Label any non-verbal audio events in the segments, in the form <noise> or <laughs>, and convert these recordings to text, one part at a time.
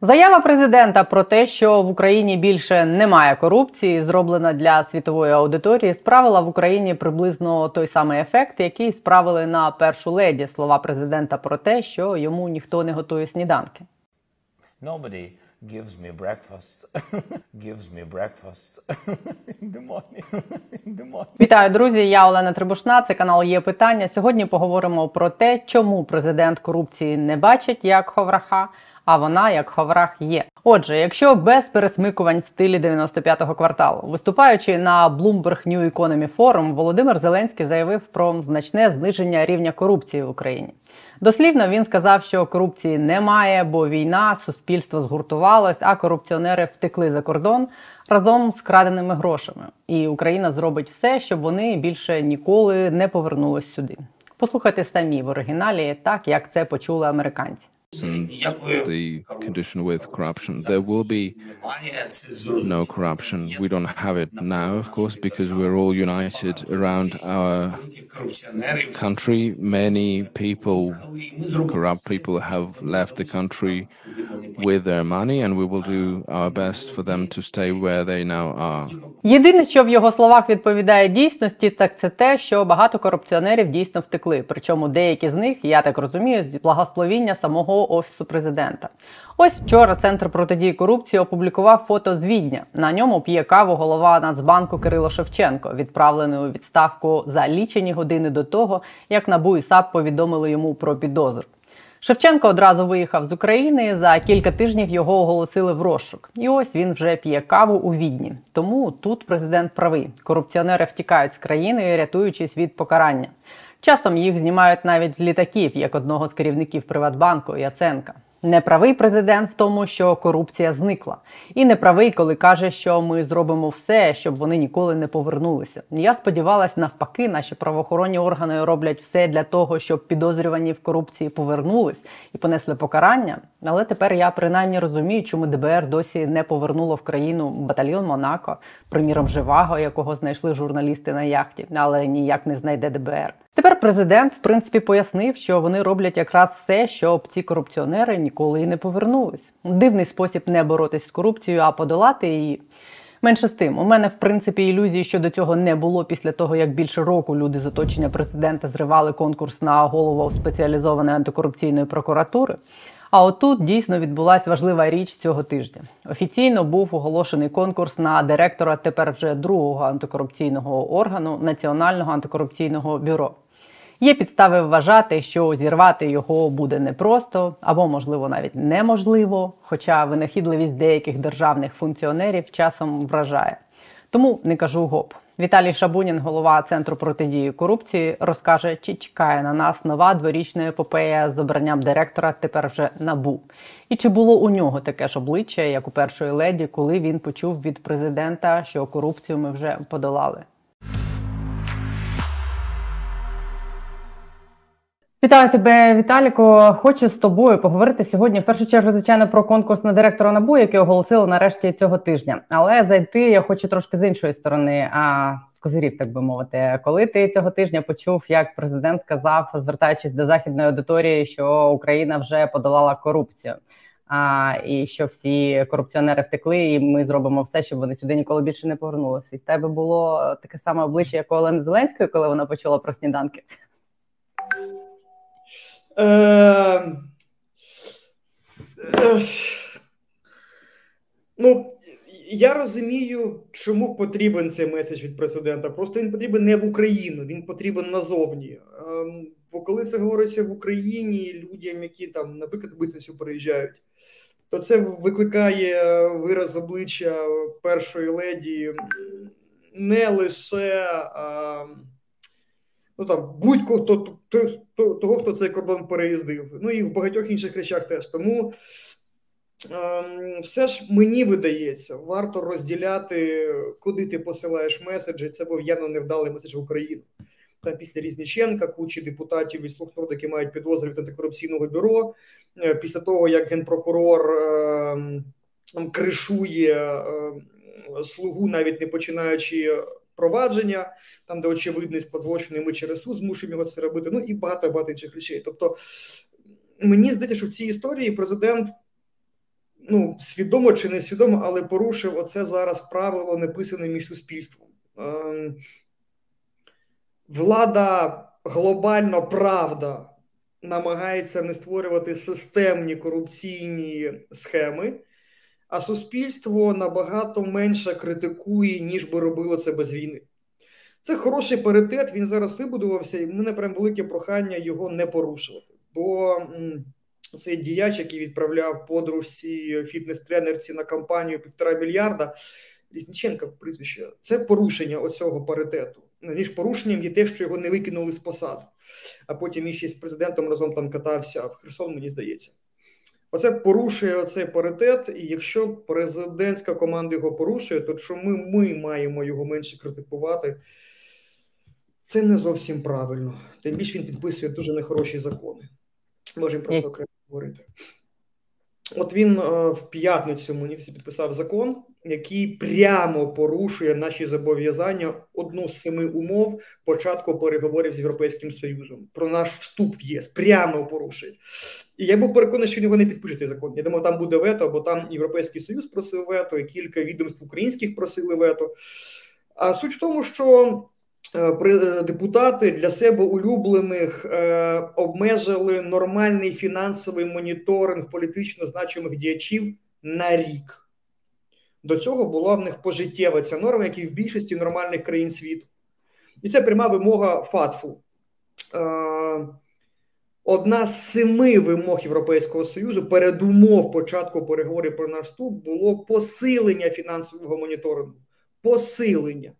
Заява президента про те, що в Україні більше немає корупції, зроблена для світової аудиторії, справила в Україні приблизно той самий ефект, який справили на першу леді слова президента про те, що йому ніхто не готує сніданки. Nobody gives me breakfast. <laughs> gives me breakfast <laughs> in the morning. <laughs> in the morning. Вітаю, друзі! Я Олена Трибушна. Це канал є питання. Сьогодні поговоримо про те, чому президент корупції не бачить як ховраха, а вона як ховрах є. Отже, якщо без пересмикувань в стилі 95-го кварталу, виступаючи на Bloomberg New Economy Forum, Володимир Зеленський заявив про значне зниження рівня корупції в Україні. Дослівно він сказав, що корупції немає, бо війна, суспільство згуртувалось, а корупціонери втекли за кордон разом з краденими грошами. І Україна зробить все, щоб вони більше ніколи не повернулись сюди. Послухайте самі в оригіналі, так як це почули американці. And the condition with corruption. There will be no corruption. We don't have it now, of course, because we're all united around our country. Many people, corrupt people, have left the country with their money, and we will do our best for them to stay where they now are. Єдине, що в його словах відповідає дійсності, так це те, що багато корупціонерів дійсно втекли. Причому деякі з них, я так розумію, з благословіння самого офісу президента. Ось вчора центр протидії корупції опублікував фото з Відня. На ньому п'є каву голова Нацбанку Кирило Шевченко, відправлений у відставку за лічені години до того, як НАБУ і САП повідомили йому про підозру. Шевченко одразу виїхав з України. За кілька тижнів його оголосили в розшук. І ось він вже п'є каву у відні. Тому тут президент правий. Корупціонери втікають з країни, рятуючись від покарання. Часом їх знімають навіть з літаків, як одного з керівників Приватбанку Яценка. Неправий президент в тому, що корупція зникла, і неправий, коли каже, що ми зробимо все, щоб вони ніколи не повернулися. Я сподівалась, навпаки, наші правоохоронні органи роблять все для того, щоб підозрювані в корупції повернулись і понесли покарання. Але тепер я принаймні розумію, чому ДБР досі не повернуло в країну батальйон Монако, приміром Живаго, якого знайшли журналісти на яхті, але ніяк не знайде ДБР. Тепер президент, в принципі, пояснив, що вони роблять якраз все, щоб ці корупціонери ніколи і не повернулись. Дивний спосіб не боротись з корупцією, а подолати її. Менше з тим, у мене в принципі ілюзії щодо цього не було після того, як більше року люди з оточення президента зривали конкурс на голову спеціалізованої антикорупційної прокуратури. А отут дійсно відбулася важлива річ цього тижня. Офіційно був оголошений конкурс на директора тепер вже другого антикорупційного органу Національного антикорупційного бюро. Є підстави вважати, що зірвати його буде непросто або, можливо, навіть неможливо, хоча винахідливість деяких державних функціонерів часом вражає. Тому не кажу гоп. Віталій Шабунін, голова центру протидії корупції, розкаже, чи чекає на нас нова дворічна епопея з обранням директора тепер вже набу. І чи було у нього таке ж обличчя, як у першої леді, коли він почув від президента, що корупцію ми вже подолали. Вітаю тебе, Віталіко. Хочу з тобою поговорити сьогодні. В першу чергу, звичайно, про конкурс на директора НАБУ, який оголосили нарешті цього тижня. Але зайти я хочу трошки з іншої сторони, а з козирів, так би мовити. Коли ти цього тижня почув, як президент сказав, звертаючись до західної аудиторії, що Україна вже подолала корупцію. А і що всі корупціонери втекли, і ми зробимо все, щоб вони сюди ніколи більше не повернулися. І в тебе було таке саме обличчя, як у Олени Зеленської, коли вона почула про сніданки. Е, е, ну, я розумію, чому потрібен цей меседж від президента. Просто він потрібен не в Україну, він потрібен назовні. Е, бо коли це говориться в Україні людям, які там, наприклад, митницю переїжджають, то це викликає вираз обличчя першої леді не лише. Ну там будь-кого хто того, хто цей кордон переїздив. Ну і в багатьох інших речах теж. Тому ем, все ж мені видається, варто розділяти, куди ти посилаєш меседжі. Це був явно невдалий меседж в Україну. Там після Різніченка, кучі депутатів від слуг народу, які мають підозри від антикорупційного бюро. Е, після того, як генпрокурор е, кришує е, слугу, навіть не починаючи провадження, там де очевидність подзлочений, ми через суд змушуємо його це робити. Ну і багато багато інших речей. Тобто мені здається, що в цій історії президент ну, свідомо чи не свідомо, але порушив оце зараз правило, написане між суспільством. Ем, влада глобально правда намагається не створювати системні корупційні схеми, а суспільство набагато менше критикує, ніж би робило це без війни. Це хороший паритет. Він зараз вибудувався, і в мене прям велике прохання його не порушувати. Бо цей діяч, який відправляв подружці фітнес-тренерці на кампанію півтора мільярда, Різніченка в прізвище, це порушення оцього паритету. Ніж порушенням є те, що його не викинули з посади, а потім іще з президентом разом там катався в Херсон, мені здається. Оце порушує оцей паритет, і якщо президентська команда його порушує, то чому ми маємо його менше критикувати? Це не зовсім правильно. Тим більше він підписує дуже нехороші закони. Можемо про це окремо говорити. От він е, в п'ятницю мені підписав закон, який прямо порушує наші зобов'язання одну з семи умов початку переговорів з Європейським Союзом про наш вступ в ЄС. Прямо порушує. І я був переконаний, що він його не підпише цей закон. Я думаю, там буде вето, бо там Європейський Союз просив вето, і кілька відомств українських просили вето. А суть в тому, що. Депутати для себе улюблених е, обмежили нормальний фінансовий моніторинг політично значимих діячів на рік. До цього була в них пожиттєва ця норма, як і в більшості нормальних країн світу. І це пряма вимога ФАТФу. Е, одна з семи вимог Європейського Союзу передумов початку переговорів про наш вступ було посилення фінансового моніторингу. Посилення.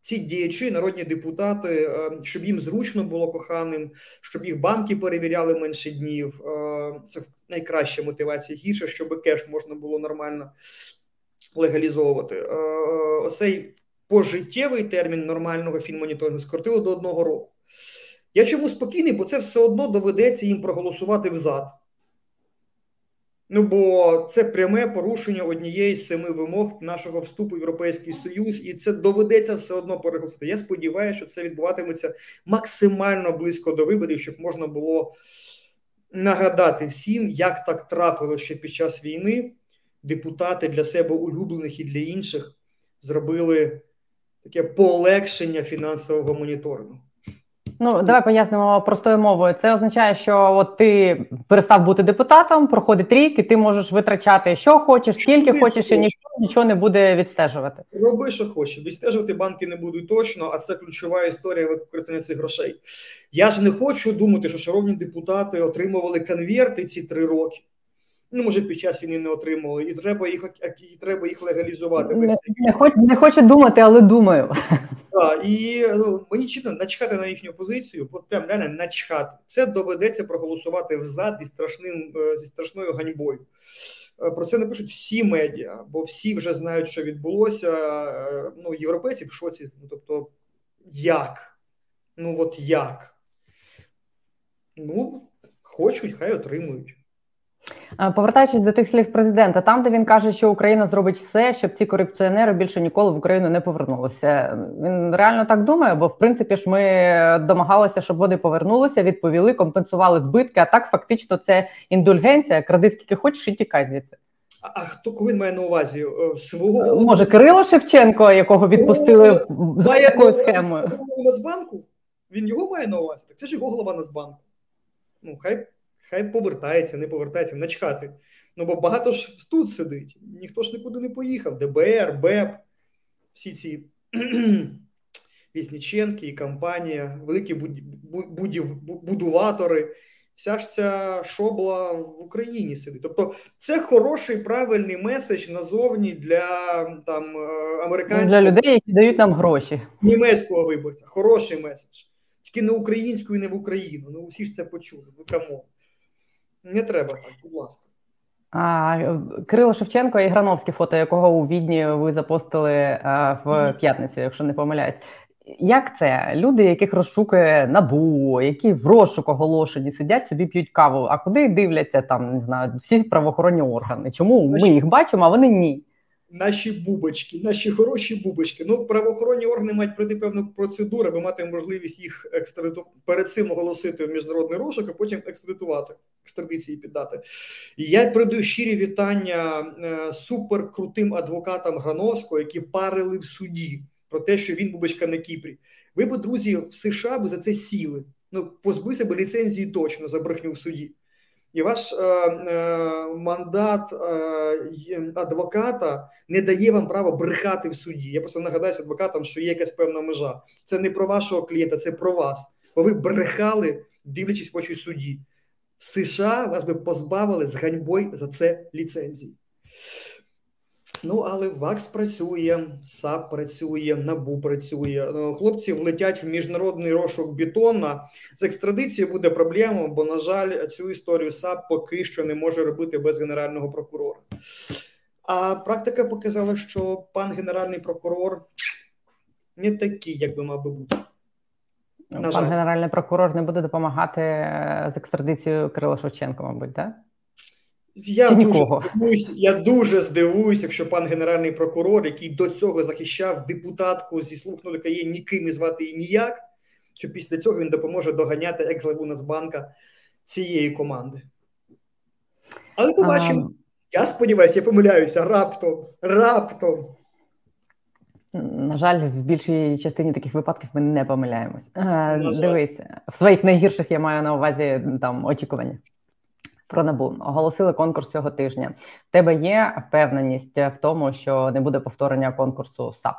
Ці діячі, народні депутати, е, щоб їм зручно було коханим, щоб їх банки перевіряли менше днів. Е, це найкраща мотивація гірше, щоб кеш можна було нормально легалізовувати. Е, оцей пожиттєвий термін нормального фінмоніторингу скоротили до одного року. Я чому спокійний, бо це все одно доведеться їм проголосувати взад. Ну, бо це пряме порушення однієї з семи вимог нашого вступу в Європейський Союз, і це доведеться все одно переголосувати. Я сподіваюся, що це відбуватиметься максимально близько до виборів, щоб можна було нагадати всім, як так трапилося ще під час війни. Депутати для себе улюблених і для інших зробили таке полегшення фінансового моніторингу. Ну, давай пояснимо простою мовою. Це означає, що от ти перестав бути депутатом, проходить рік, і ти можеш витрачати, що хочеш, скільки що хочеш, і ніхто нічого не буде відстежувати. Роби, що хочеш. Відстежувати банки не будуть точно, а це ключова історія використання цих грошей. Я ж не хочу думати, що шановні депутати отримували конверти ці три роки. Ну, може, під час війни не отримували, і треба їх і треба їх легалізувати. Не, не, хочу, не хочу думати, але думаю. Так, і ну, мені чітко начхати на їхню позицію, от прям реально начхати. Це доведеться проголосувати взад зі страшним е, зі страшною ганьбою. Е, про це не пишуть всі медіа, бо всі вже знають, що відбулося. Е, ну, європейці в шоці. Ну, тобто, як? Ну, от як? Ну, хочуть, хай отримують. Повертаючись до тих слів президента, там де він каже, що Україна зробить все, щоб ці корупціонери більше ніколи в Україну не повернулися. Він реально так думає, бо в принципі ж ми домагалися, щоб вони повернулися, відповіли, компенсували збитки. А так фактично це індульгенція. Кради скільки хочеш і тікай звідси. А, хто кого він має на увазі? Е, свого може Кирило Шевченко, якого відпустили за такою схемою Нацбанку? Він його має на увазі? Так це ж його голова Нацбанку. Ну хай. Хай повертається, не повертається, начхати. Ну бо багато ж тут сидить, ніхто ж нікуди не поїхав. ДБР, БЕП, всі ці <clears throat> Вісніченки і компанія, великі будів, будуватори. Вся ж ця шобла в Україні сидить. Тобто, це хороший правильний меседж назовні для там американського для людей, які дають нам гроші німецького виборця. Хороший меседж. Тільки не українською, не в Україну. Ну всі ж це почули. Ну come on. Не треба так, будь ласка. А, Кирило Шевченко і Грановський, фото яких у Відні ви запостили а, в п'ятницю, якщо не помиляюсь. Як це? Люди, яких розшукує НАБУ, які в розшук оголошені, сидять собі п'ють каву. А куди дивляться там, не знаю, всі правоохоронні органи? Чому ми їх бачимо, а вони ні? Наші бубочки, наші хороші бубочки. Ну, правоохоронні органи мають пройти певну процедуру, аби мати можливість їх екстрадиту перед цим оголосити в міжнародний розшук, а потім екстрадитувати, екстрадиції піддати. Я передаю щирі вітання е, суперкрутим адвокатам Грановського, які парили в суді про те, що він бубочка на Кіпрі. Ви б, друзі, в США би за це сіли. Ну, позбулися б ліцензії точно за брехню в суді. І ваш е, е, мандат е, адвоката не дає вам права брехати в суді. Я просто нагадаюся адвокатам, що є якась певна межа. Це не про вашого клієнта, це про вас. Бо ви брехали, дивлячись в очі судді. США вас би позбавили з ганьбою за це ліцензії. Ну, але ВАКС працює, САП працює, НАБУ працює. Ну, хлопці влетять в міжнародний розшук бетона. З екстрадицією буде проблема, бо, на жаль, цю історію САП поки що не може робити без генерального прокурора. А практика показала, що пан генеральний прокурор не такий, як би мав би бути. На Пан жаль. генеральний прокурор не буде допомагати е, з екстрадицією Кирила Шевченко, мабуть, так? Я дуже здивуюсь, я дуже здивуюсь, якщо пан генеральний прокурор, який до цього захищав депутатку зі слуг ну, яка є ніким і звати її ніяк, що після цього він допоможе доганяти екс-главу Нацбанка цієї команди. Але побачимо. Я сподіваюся, я помиляюся раптом, раптом. На жаль, в більшій частині таких випадків ми не помиляємось. Е. Дивись, в своїх найгірших я маю на увазі там очікування. Про набу оголосили конкурс цього тижня. В тебе є впевненість в тому, що не буде повторення конкурсу САП?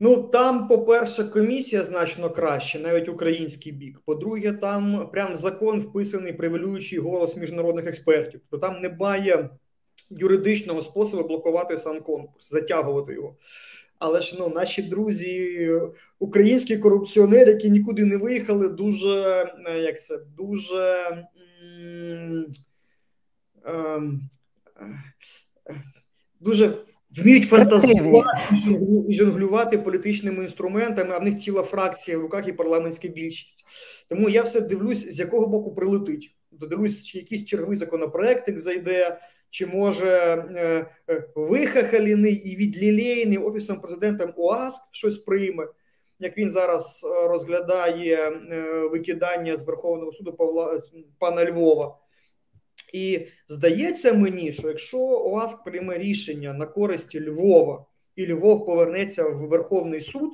Ну там, по-перше, комісія значно краще, навіть український бік. По-друге, там прям закон вписаний привилюючий голос міжнародних експертів. То там немає юридичного способу блокувати сам конкурс, затягувати його. Але ж ну, наші друзі, українські корупціонери, які нікуди не виїхали, дуже е, як це дуже. Ем, е, Дуже вміють фантазувати і жонглювати політичними інструментами, а в них ціла фракція в руках і парламентська більшість. Тому я все дивлюсь, з якого боку прилетить. Дивлюсь, чи якийсь черговий законопроектик зайде, чи може е, е, вихахалений і відлілейний офісом президента ОАСК щось прийме, як він зараз е, розглядає е, викидання з Верховного суду Павла пана Львова. І здається мені, що якщо ОАСК прийме рішення на користь Львова і Львов повернеться в Верховний суд,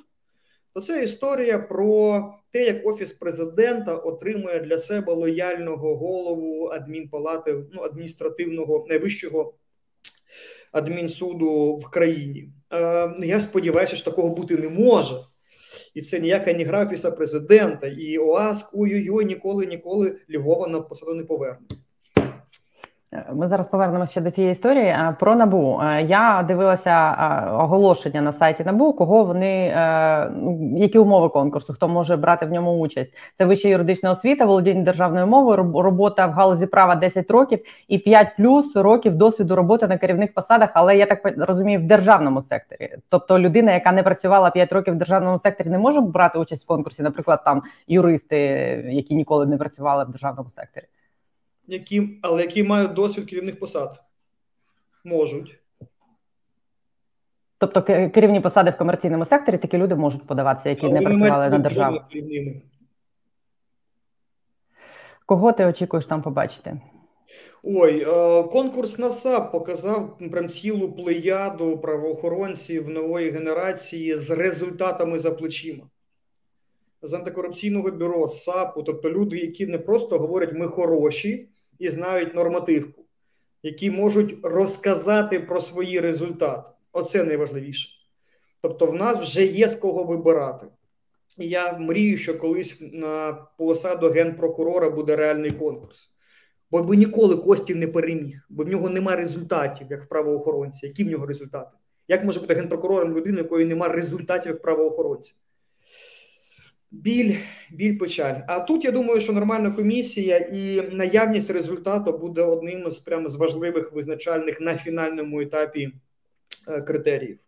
то це історія про те, як офіс президента отримує для себе лояльного голову адмінпалати, ну адміністративного найвищого адмінсуду в країні. Е, я сподіваюся, що такого бути не може. І це ніяка ні графіса президента. І ОАСК ой-ой-ой, ніколи ніколи Львова на посаду не поверне. Ми зараз повернемося ще до цієї історії Е, про набу. Е, Я дивилася е, оголошення на сайті набу, кого вони ну, які умови конкурсу, хто може брати в ньому участь. Це вища юридична освіта, володіння державною мовою, робота в галузі права 10 років і 5 плюс років досвіду роботи на керівних посадах. Але я так розумію, в державному секторі. Тобто людина, яка не працювала 5 років в державному секторі, не може брати участь в конкурсі, наприклад, там юристи, які ніколи не працювали в державному секторі. Які, але які мають досвід керівних посад. Можуть. Тобто керівні посади в комерційному секторі такі люди можуть подаватися, які Але не працювали на державу. керівними. Кого ти очікуєш там побачити? Ой, е, конкурс на САП показав прям цілу плеяду правоохоронців нової генерації з результатами за плечима. З антикорупційного бюро, з САПу, тобто люди, які не просто говорять ми хороші і знають нормативку, які можуть розказати про свої результати. Оце найважливіше. Тобто, в нас вже є з кого вибирати. І я мрію, що колись на посаду генпрокурора буде реальний конкурс. Бо би ніколи Костів не переміг, бо в нього немає результатів, як в правоохоронці. Які в нього результати? Як може бути генпрокурором людина, якої немає результатів як правоохоронця? Біль, біль, печаль. А тут я думаю, що нормальна комісія і наявність результату буде одним з прямо з важливих визначальних на фінальному етапі е, критеріїв.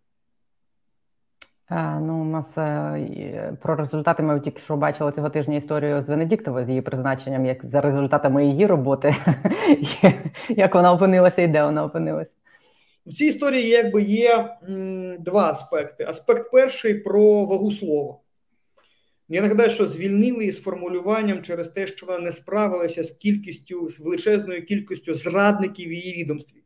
Е, ну, у нас е, про результати ми тільки що бачили цього тижня історію з Венедіктовою з її призначенням, як за результатами її роботи, <laughs> як вона опинилася і де вона опинилася. В цій історії якби є м, два аспекти. Аспект перший про вагу слова. Я нагадаю, що звільнили із формулюванням через те, що вона не справилася з кількістю, з величезною кількістю зрадників в її відомстві.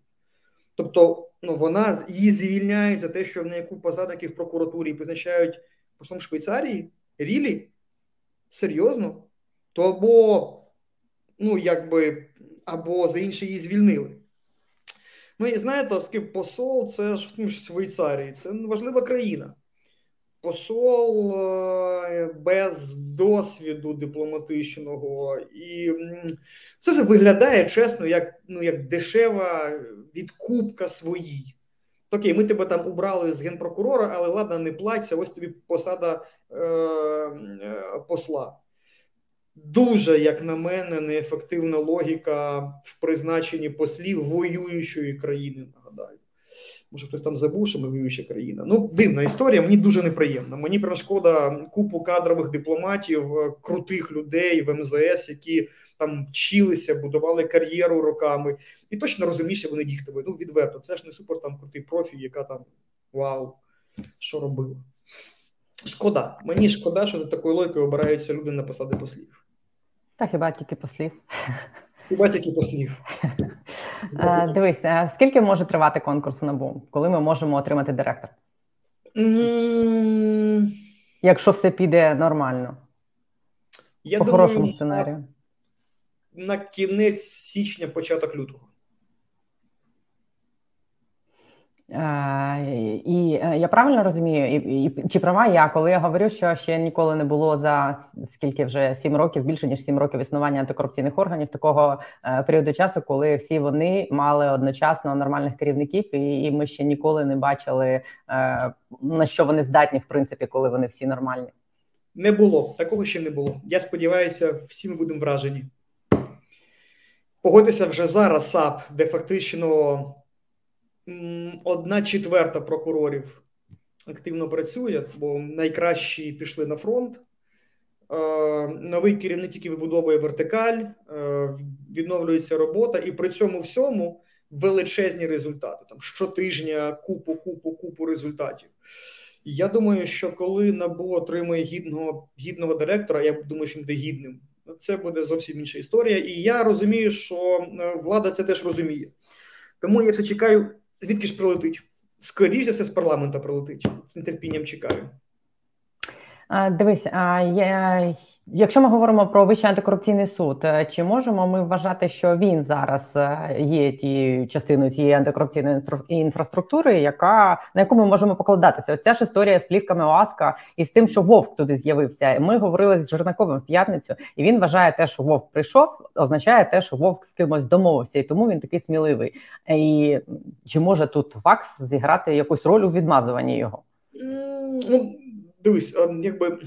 Тобто, ну вона її звільняють за те, що в неї купа зрадників в прокуратурі призначають послом Швейцарії. Рілі? Серйозно? То або, ну, якби, або за інше її звільнили. Ну і знаєте, оскільки посол це ж ну, ж Швейцарії, це важлива країна. Посол е, без досвіду дипломатичного, і це ж виглядає чесно, як, ну, як дешева відкупка своїй. Окей, ми тебе там убрали з генпрокурора, але ладно, не плачся, ось тобі посада е, е, посла. Дуже, як на мене, неефективна логіка в призначенні послів воюючої країни. Нагадаю, може хтось там забув, що ми воююча країна. Ну, дивна історія. Мені дуже неприємно. Мені прям шкода купу кадрових дипломатів, е, крутих людей в МЗС, які там вчилися, будували кар'єру роками, і точно розумієш, вони діхтові. Ну відверто, це ж не супер там крутий профі, яка там вау, що робила. Шкода. Мені шкода, що за такою логікою обираються люди на посади послів. Та хіба тільки послів. Хіба тільки послів. <laughs> Дивись, скільки може тривати конкурс в НАБУ, коли ми можемо отримати директор? Якщо все піде нормально, Я по думаю, хорошому на- на кінець січня, початок лютого. Е, І е, я правильно розумію, і, і чи права я, коли я говорю, що ще ніколи не було за скільки вже сім років, більше ніж сім років існування антикорупційних органів, такого е, періоду часу, коли всі вони мали одночасно нормальних керівників, і, і ми ще ніколи не бачили е, на що вони здатні, в принципі, коли вони всі нормальні. Не було. Такого ще не було. Я сподіваюся, всі ми будемо вражені. Погодьтеся вже зараз САП, де фактично одна четверта прокурорів активно працює, бо найкращі пішли на фронт. Е, Новий керівник тільки вибудовує вертикаль, е, відновлюється робота, і при цьому всьому величезні результати. Там щотижня купу, купу, купу результатів. Я думаю, що коли НАБУ отримує гідного гідного директора, я думаю, що він буде гідним. Це буде зовсім інша історія. І я розумію, що е, влада це теж розуміє. Тому я все чекаю, звідки ж прилетить. Скоріше все з парламенту прилетить. З нетерпінням чекаю. Дивись, я, якщо ми говоримо про Вищий антикорупційний суд, е, чи можемо ми вважати, що він зараз е, є тією частиною цієї антикорупційної інфраструктури, яка на яку ми можемо покладатися? Оця ж історія з плівками ОАСКа і з тим, що Вовк туди з'явився. Ми говорили з Жернаковим в п'ятницю, і він вважає те, що Вовк прийшов, означає те, що Вовк з кимось домовився, і тому він такий сміливий. І чи може тут ВАКС зіграти якусь роль у відмазуванні його? Ну, дивись, якби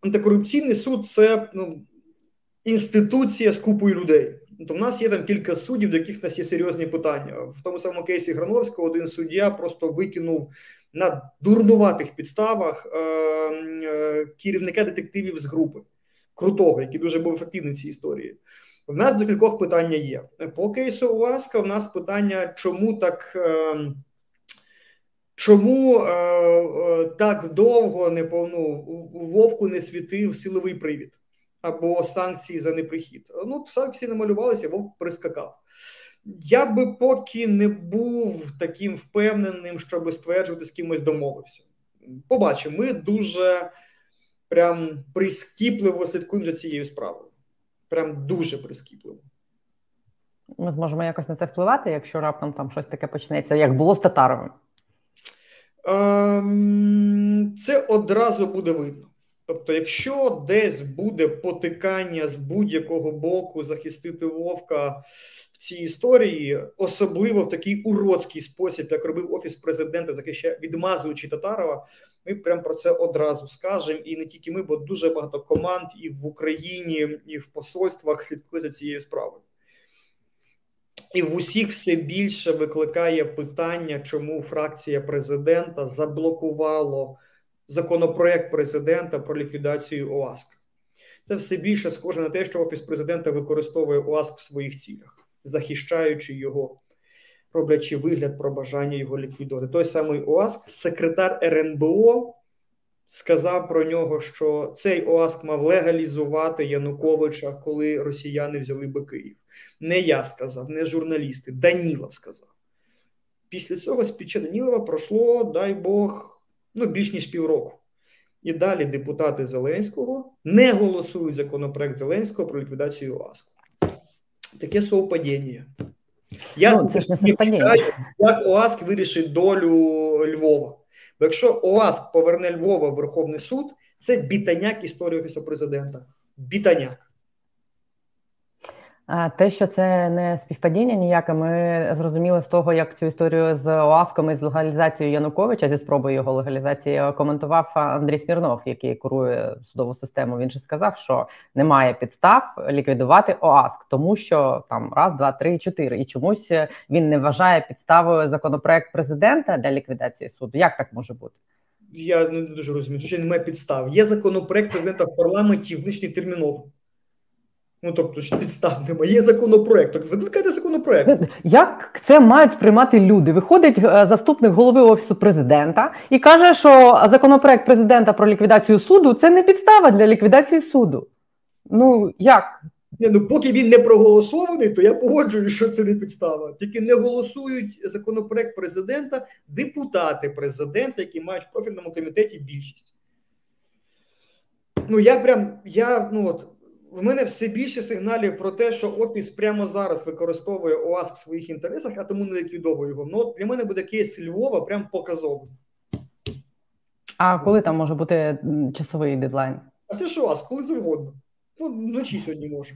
антикорупційний суд це ну, інституція з купою людей. То в нас є там кілька суддів, до яких в нас є серйозні питання. В тому самому кейсі Грановського один суддя просто викинув на дурнуватих підставах е, е, керівника детективів з групи крутого, який дуже був ефективний цій історії. В нас до кількох питання є. По кейсу Уаска в нас питання, чому так. Е, Чому е, е, так довго не ну, вовку не світив силовий привід або санкції за неприхід? Ну, санкції намалювалися, вовк прискакав. Я би поки не був таким впевненим, щоб стверджувати, з кимось домовився. Побачимо, ми дуже прям прискіпливо слідкуємо за цією справою. Прям дуже прискіпливо. Ми зможемо якось на це впливати, якщо раптом там щось таке почнеться, як було з Татаровим. Ем, Це одразу буде видно. Тобто, якщо десь буде потикання з будь-якого боку захистити Вовка в цій історії, особливо в такий уродський спосіб, як робив офіс президента, захищає відмазуючи Татарова, ми прям про це одразу скажемо. І не тільки ми, бо дуже багато команд і в Україні, і в посольствах слідкують за цією справою. І в усіх все більше викликає питання, чому фракція президента заблокувала законопроект президента про ліквідацію ОАСК. Це все більше схоже на те, що офіс президента використовує ОАСК в своїх цілях, захищаючи його роблячи вигляд про бажання його ліквідувати. Той самий ОАСК, секретар РНБО, сказав про нього, що цей ОАСК мав легалізувати Януковича, коли росіяни взяли би Київ. Не я сказав, не журналісти. Данілов сказав. Після цього спіча Данілова пройшло, дай Бог, ну більш ніж півроку. І далі депутати Зеленського не голосують законопроект Зеленського про ліквідацію ОАСК. Таке совпадіння. Я Ну, це ж не не чекаю, як ОАСК вирішить долю Львова. Бо якщо ОАСК поверне Львова в Верховний суд, це бітаняк історії Офісу президента. Бітаняк. Те, що це не співпадіння ніяке, ми зрозуміли з того, як цю історію з ОАСКом і з легалізацією Януковича зі спробою його легалізації коментував Андрій Смірнов, який курує судову систему. Він же сказав, що немає підстав ліквідувати ОАСК, тому що там раз, два, три, чотири, і чомусь він не вважає підставою законопроект президента для ліквідації суду. Як так може бути? Я не дуже розумію, що немає підстав. Є законопроект президента в парламенті вничний терміново. Ну, тобто, що підстав немає. Є законопроект. Так викликайте законопроект. Як це мають сприймати люди? Виходить е, заступник голови офісу президента і каже, що законопроект президента про ліквідацію суду це не підстава для ліквідації суду. Ну як? Ні, ну поки він не проголосований, то я погоджуюсь, що це не підстава. Тільки не голосують законопроект президента депутати президента, які мають в профільному комітеті більшість. Ну я прям я ну от в мене все більше сигналів про те, що офіс прямо зараз використовує ОАСК в своїх інтересах, а тому не ліквідовує його. Ну от для мене буде кейс Львова прям показовим. А коли там може бути часовий дедлайн? А це що ОАСК, коли завгодно. Ну, вночі сьогодні може.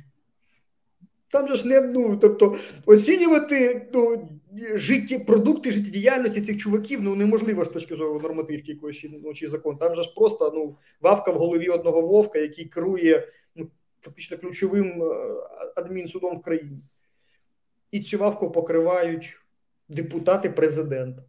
Там же ж не ну, тобто оцінювати ну, житті, продукти життєдіяльності цих чуваків ну неможливо з точки зору нормативки якоїсь ну, чи закон. Там же ж просто ну вавка в голові одного вовка, який керує фактично ключовим е, адмінсудом в країні. І цю вавку покривають депутати президента.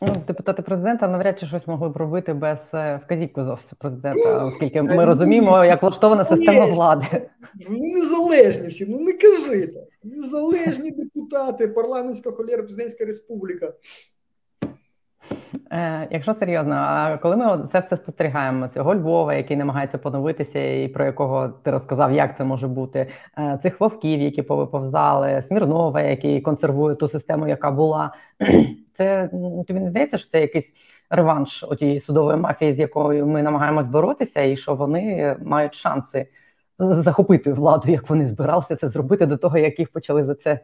Ну, депутати президента навряд чи щось могли б робити без е, вказівки з офісу президента, оскільки ми розуміємо, як влаштована система влади. Вони незалежні всі, ну не кажи так. Незалежні депутати, парламентська холєра, президентська республіка. Е, якщо серйозно, а коли ми це все спостерігаємо, цього Львова, який намагається поновитися, і про якого ти розказав, як це може бути, е, цих вовків, які повиповзали, Смірнова, який консервує ту систему, яка була, <clears throat> це тобі не здається, що це якийсь реванш отієї судової мафії, з якою ми намагаємось боротися, і що вони мають шанси захопити владу, як вони збиралися це зробити до того, як їх почали за це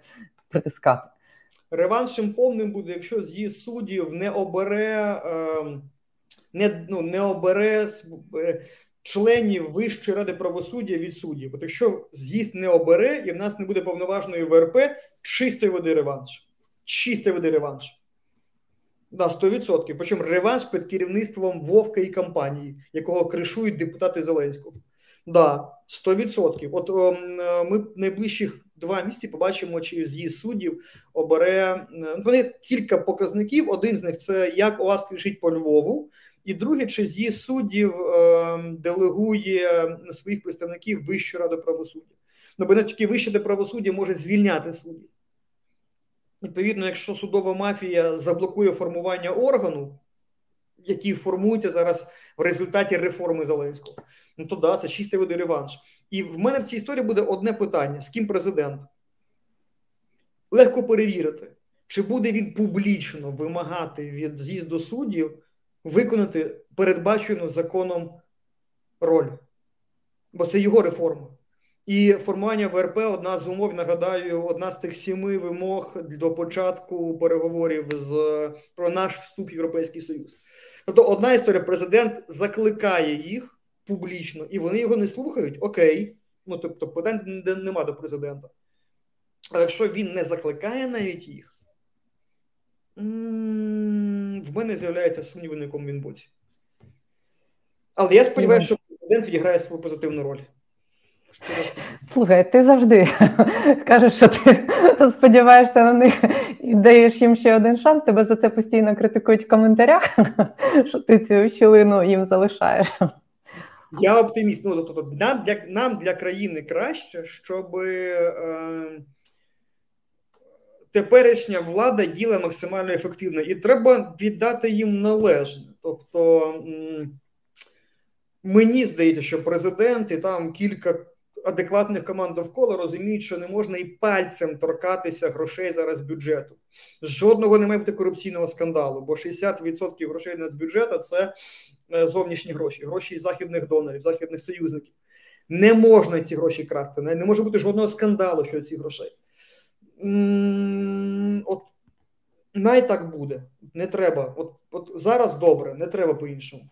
притискати. Реваншем повним буде, якщо з'їзд суддів не обере е, не, ну, не обере е, членів Вищої ради правосуддя від суддів. От якщо з'їзд не обере і в нас не буде повноважної ВРП, чистої води реванш. Чистої води реванш. Да, 100%. Причому реванш під керівництвом Вовка і компанії, якого кришують депутати Зеленського. Да, 100%. От о, ми найближчих два місяці побачимо, чи з'їзд суддів обере ну, вони кілька показників. Один з них це як ОАСК рішить по Львову, і другий, чи з'їзд суддів е, делегує своїх представників Вищу раду правосуддя. Ну, бо не тільки Вища рада правосуддя може звільняти суддів. Відповідно, якщо судова мафія заблокує формування органу, який формується зараз в результаті реформи Зеленського, ну то да, це чистий води реванш. І в мене в цій історії буде одне питання: з ким президент? Легко перевірити, чи буде він публічно вимагати від з'їзду суддів виконати передбачену законом роль, бо це його реформа. І формування ВРП одна з умов, нагадаю, одна з тих сіми вимог до початку переговорів з про наш вступ в Європейський Союз. Тобто, одна історія, президент закликає їх публічно, і вони його не слухають. Окей, ну тобто, питань нема до президента. А якщо він не закликає навіть їх, в мене з'являється сумніви, на якому він боці. Але я сподіваюся, що президент відіграє свою позитивну роль. Слухай, ти завжди <laughs> кажеш, що ти <laughs> сподіваєшся на них і даєш їм ще один шанс. Тебе за це постійно критикують в коментарях, <laughs> що ти цю щілину їм залишаєш. Я оптиміст. Ну, тобто, нам для нам для країни краще, щоб е, теперішня влада діла максимально ефективно, і треба віддати їм належне. Тобто, мені здається, що президент і там кілька адекватних команд довкола розуміють, що не можна і пальцем торкатися грошей зараз бюджету. Жодного не має бути корупційного скандалу, бо 60% грошей нацбюджету – це е, зовнішні гроші, гроші західних донорів, західних союзників. Не можна ці гроші красти, не може бути жодного скандалу щодо цих грошей. От най так буде. Не треба. От, от зараз добре, не треба по-іншому.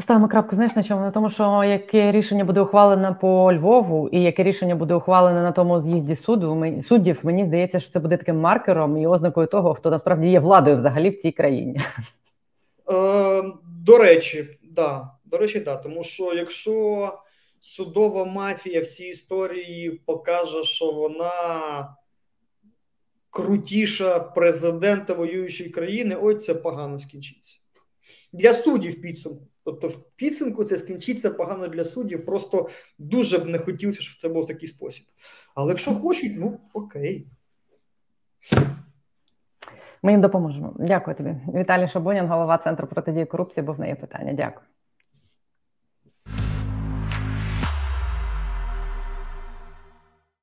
Поставимо крапку, знаєш на чому? На тому, що яке рішення буде ухвалене по Львову, і яке рішення буде ухвалене на тому з'їзді суду мені- суддів, мені здається, що це буде таким маркером і ознакою того, хто насправді є владою взагалі в цій країні. Е, до речі, да. До речі, да. Тому що якщо судова мафія всій історії покаже, що вона крутіша президента воюючої країни, ой, це погано скінчиться. Для суддів підсумку. Тобто, в підсумку це скінчиться погано для суддів. Просто дуже б не хотілося, щоб це був такий спосіб. Але якщо хочуть, ну окей. Ми їм допоможемо. Дякую тобі. Віталій Шабунін, голова центру протидії корупції, був на є питання. Дякую.